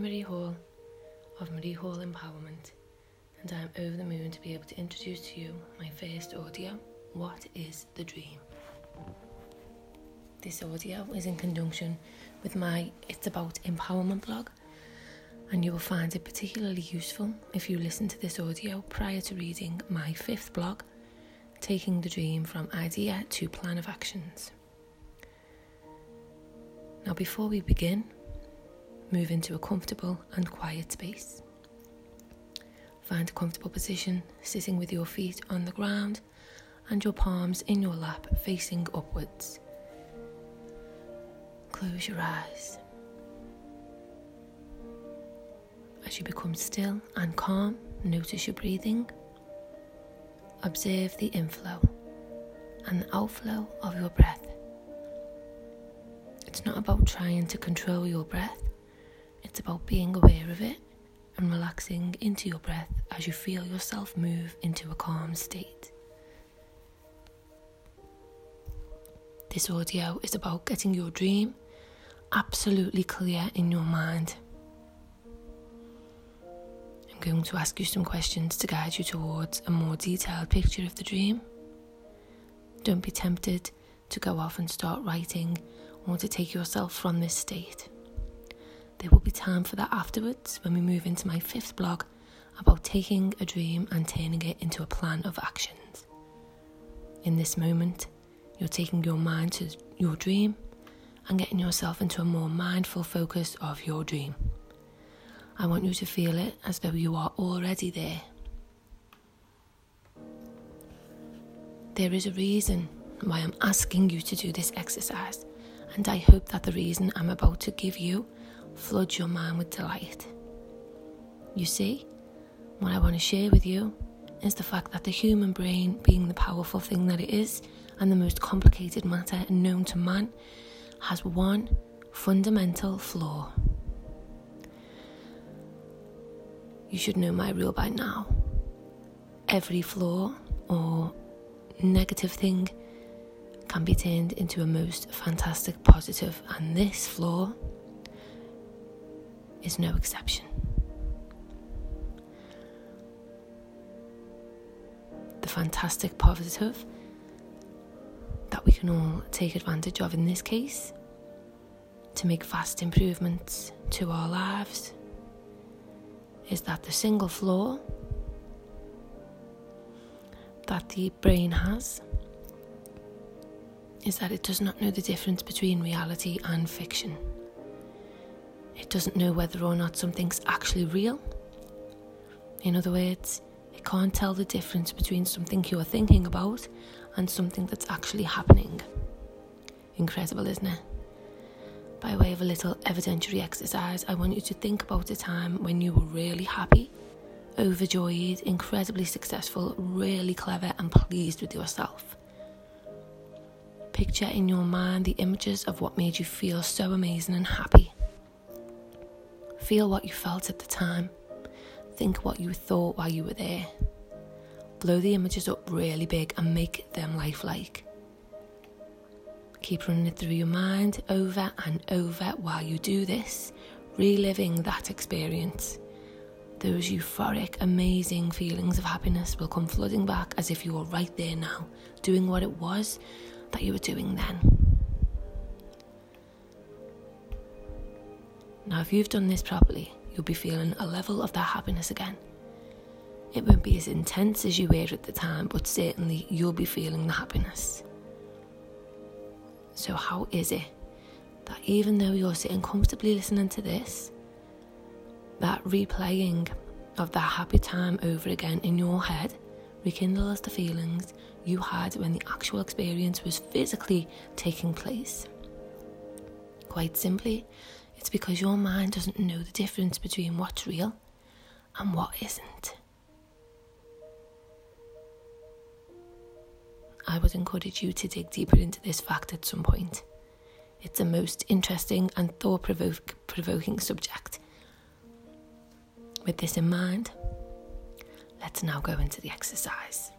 I'm Marie Hall of Marie Hall Empowerment, and I'm over the moon to be able to introduce to you my first audio What is the Dream? This audio is in conjunction with my It's About Empowerment blog, and you will find it particularly useful if you listen to this audio prior to reading my fifth blog, Taking the Dream from Idea to Plan of Actions. Now, before we begin, move into a comfortable and quiet space. Find a comfortable position, sitting with your feet on the ground and your palms in your lap facing upwards. Close your eyes. As you become still and calm, notice your breathing. Observe the inflow and the outflow of your breath. It's not about trying to control your breath, it's about being aware of it and relaxing into your breath as you feel yourself move into a calm state. This audio is about getting your dream absolutely clear in your mind. I'm going to ask you some questions to guide you towards a more detailed picture of the dream. Don't be tempted to go off and start writing or to take yourself from this state. There will be time for that afterwards when we move into my fifth blog about taking a dream and turning it into a plan of actions. In this moment, you're taking your mind to your dream and getting yourself into a more mindful focus of your dream. I want you to feel it as though you are already there. There is a reason why I'm asking you to do this exercise, and I hope that the reason I'm about to give you floods your mind with delight. You see, what I want to share with you is the fact that the human brain, being the powerful thing that it is and the most complicated matter known to man, has one fundamental flaw. You should know my rule by now. Every flaw or negative thing can be turned into a most fantastic positive, and this flaw is no exception. The fantastic positive that we can all take advantage of in this case to make vast improvements to our lives is that the single flaw that the brain has is that it does not know the difference between reality and fiction. It doesn't know whether or not something's actually real. In other words, it can't tell the difference between something you're thinking about and something that's actually happening. Incredible, isn't it? By way of a little evidentiary exercise, I want you to think about a time when you were really happy, overjoyed, incredibly successful, really clever, and pleased with yourself. Picture in your mind the images of what made you feel so amazing and happy. Feel what you felt at the time. Think what you thought while you were there. Blow the images up really big and make them lifelike. Keep running it through your mind over and over while you do this, reliving that experience. Those euphoric, amazing feelings of happiness will come flooding back as if you were right there now, doing what it was that you were doing then. Now, if you've done this properly, you'll be feeling a level of that happiness again. It won't be as intense as you were at the time, but certainly you'll be feeling the happiness. So, how is it that even though you're sitting comfortably listening to this, that replaying of that happy time over again in your head rekindles the feelings you had when the actual experience was physically taking place? Quite simply, it's because your mind doesn't know the difference between what's real and what isn't. I would encourage you to dig deeper into this fact at some point. It's a most interesting and thought provoking subject. With this in mind, let's now go into the exercise.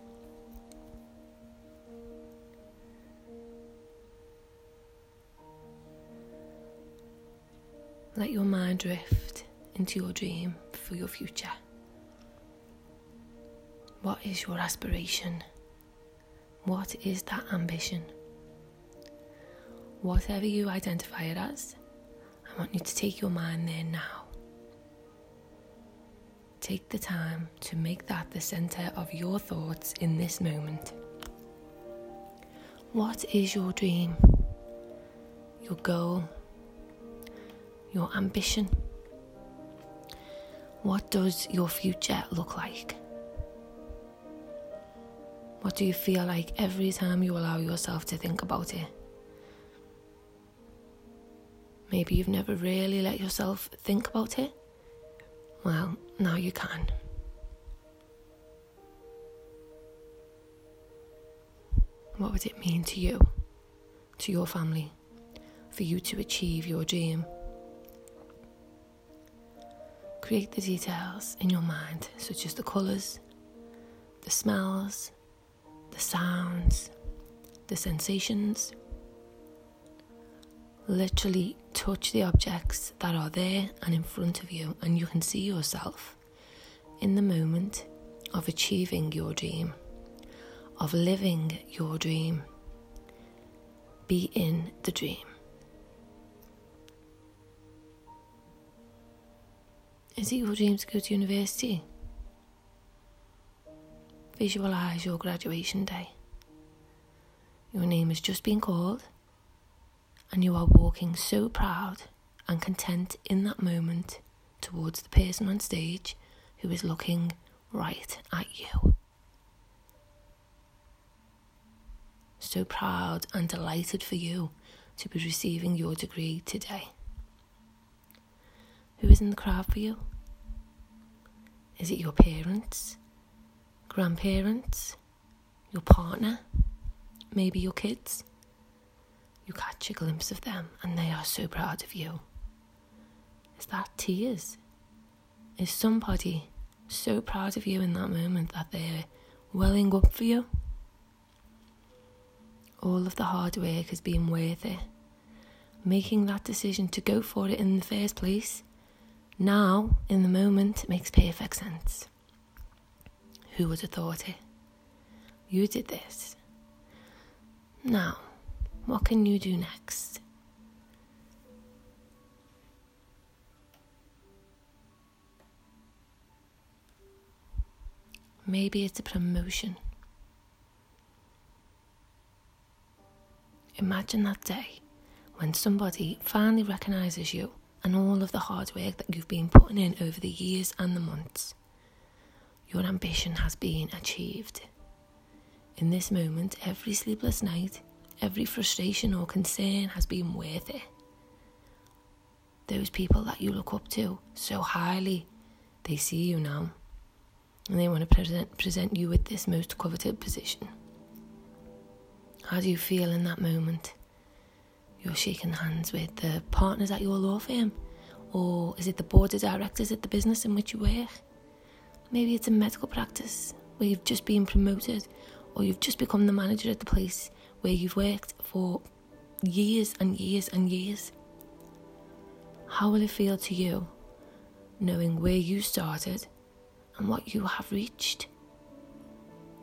Let your mind drift into your dream for your future. What is your aspiration? What is that ambition? Whatever you identify it as, I want you to take your mind there now. Take the time to make that the center of your thoughts in this moment. What is your dream? Your goal? Your ambition? What does your future look like? What do you feel like every time you allow yourself to think about it? Maybe you've never really let yourself think about it. Well, now you can. What would it mean to you, to your family, for you to achieve your dream? Create the details in your mind, such as the colours, the smells, the sounds, the sensations. Literally touch the objects that are there and in front of you, and you can see yourself in the moment of achieving your dream, of living your dream. Be in the dream. Is it your dream to go to university? Visualize your graduation day. Your name has just been called, and you are walking so proud and content in that moment towards the person on stage who is looking right at you. So proud and delighted for you to be receiving your degree today. Who is in the crowd for you? Is it your parents? grandparents, your partner, maybe your kids. You catch a glimpse of them and they are so proud of you. Is that tears? Is somebody so proud of you in that moment that they're welling up for you? All of the hard work has been worth it. Making that decision to go for it in the first place, now, in the moment, it makes perfect sense. Who would have thought it? You did this. Now, what can you do next? Maybe it's a promotion. Imagine that day when somebody finally recognises you and all of the hard work that you've been putting in over the years and the months your ambition has been achieved. In this moment, every sleepless night, every frustration or concern has been worth it. Those people that you look up to so highly, they see you now and they want to present, present you with this most coveted position. How do you feel in that moment? You're shaking hands with the partners at your law firm, or is it the board of directors at the business in which you work? Maybe it's a medical practice where you've just been promoted or you've just become the manager at the place where you've worked for years and years and years. How will it feel to you knowing where you started and what you have reached?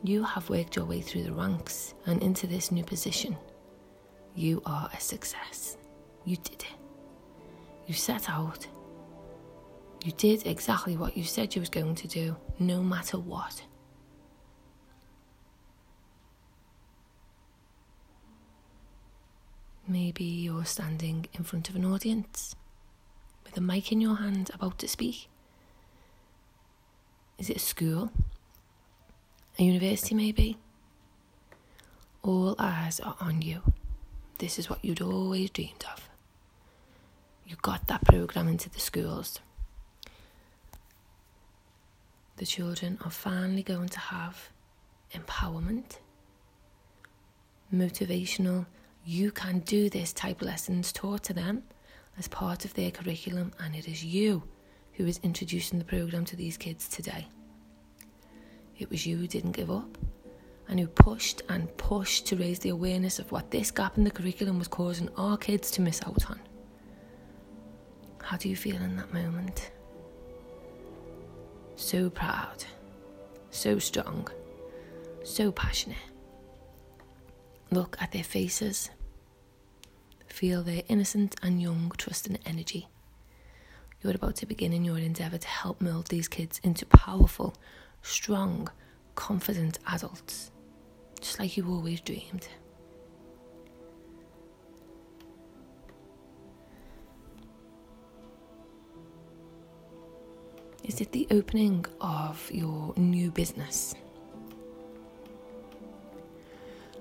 You have worked your way through the ranks and into this new position. You are a success. You did it. You set out you did exactly what you said you was going to do, no matter what. Maybe you're standing in front of an audience with a mic in your hand about to speak. Is it a school? A university, maybe? All eyes are on you. This is what you'd always dreamed of. You got that program into the schools the children are finally going to have empowerment, motivational, you can do this type lessons taught to them as part of their curriculum, and it is you who is introducing the program to these kids today. It was you who didn't give up and who pushed and pushed to raise the awareness of what this gap in the curriculum was causing our kids to miss out on. How do you feel in that moment? so proud, so strong, so passionate. Look at their faces. Feel their innocent and young, trusting energy. You're about to begin in your endeavour to help mould these kids into powerful, strong, confident adults, just like you always dreamed. Is it the opening of your new business?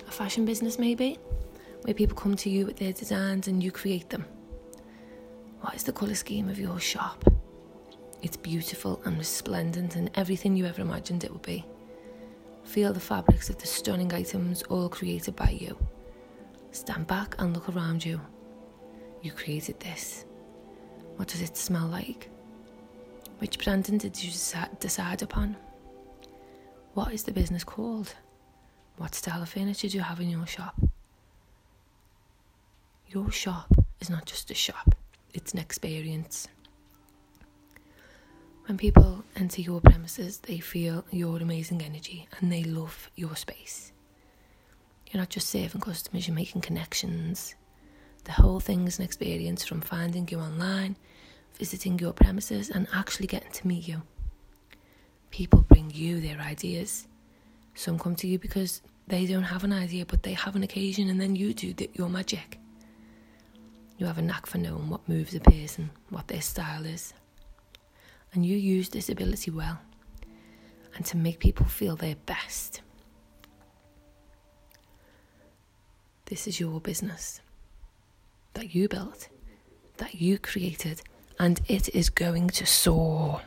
A fashion business, maybe? Where people come to you with their designs and you create them. What is the colour scheme of your shop? It's beautiful and resplendent and everything you ever imagined it would be. Feel the fabrics of the stunning items all created by you. Stand back and look around you. You created this. What does it smell like? Which branding did you decide upon? What is the business called? What style of furniture do you have in your shop? Your shop is not just a shop, it's an experience. When people enter your premises, they feel your amazing energy and they love your space. You're not just serving customers, you're making connections. The whole thing is an experience from finding you online, visiting your premises, and actually getting to meet you. People bring you their ideas. Some come to you because they don't have an idea, but they have an occasion, and then you do your magic. You have a knack for knowing what moves a person, what their style is. And you use this ability well and to make people feel their best. This is your business that you built, that you created, and it is going to soar.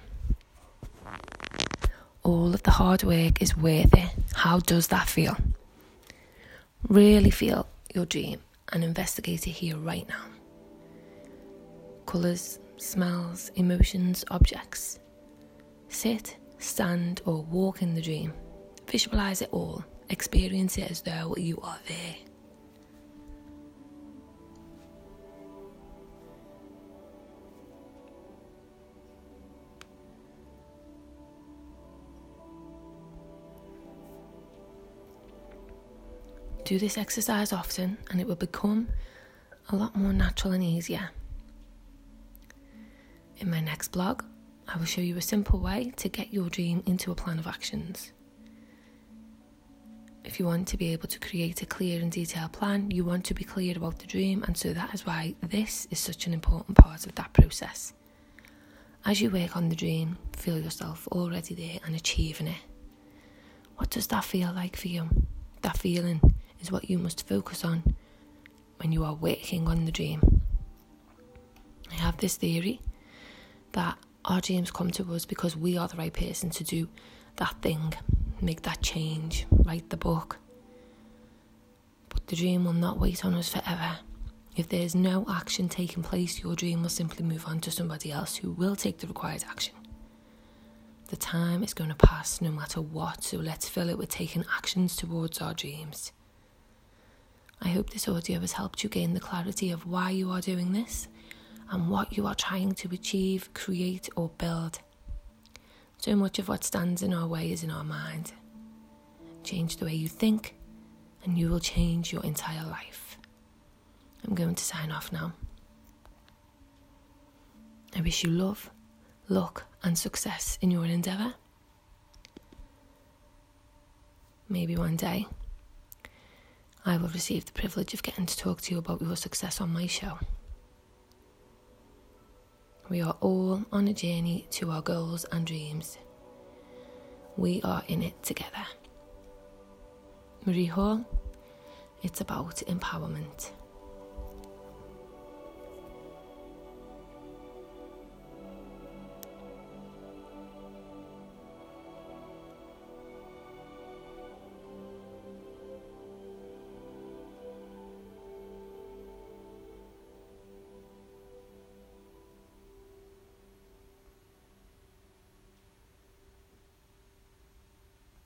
All of the hard work is worth it. How does that feel? Really feel your dream and investigate it here right now colours, smells, emotions, objects. Sit, stand, or walk in the dream. Visualize it all. Experience it as though you are there. Do this exercise often, and it will become a lot more natural and easier. In my next blog, I will show you a simple way to get your dream into a plan of actions. If you want to be able to create a clear and detailed plan, you want to be clear about the dream, and so that is why this is such an important part of that process. As you work on the dream, feel yourself already there and achieving it. What does that feel like for you? That feeling is what you must focus on when you are working on the dream. I have this theory that our dreams come to us because we are the right person to do that thing, make that change, write the book. But the dream will not wait on us forever. If there is no action taking place, your dream will simply move on to somebody else who will take the required action. The time is going to pass no matter what, so let's fill it with taking actions towards our dreams. I hope this audio has helped you gain the clarity of why you are doing this and what you are trying to achieve, create, or build. So much of what stands in our way is in our mind. Change the way you think, and you will change your entire life. I'm going to sign off now. I wish you love, luck, and success in your endeavour. Maybe one day I will receive the privilege of getting to talk to you about your success on my show. We are all on a journey to our goals and dreams. We are in it together. Marie Hall, it's about empowerment.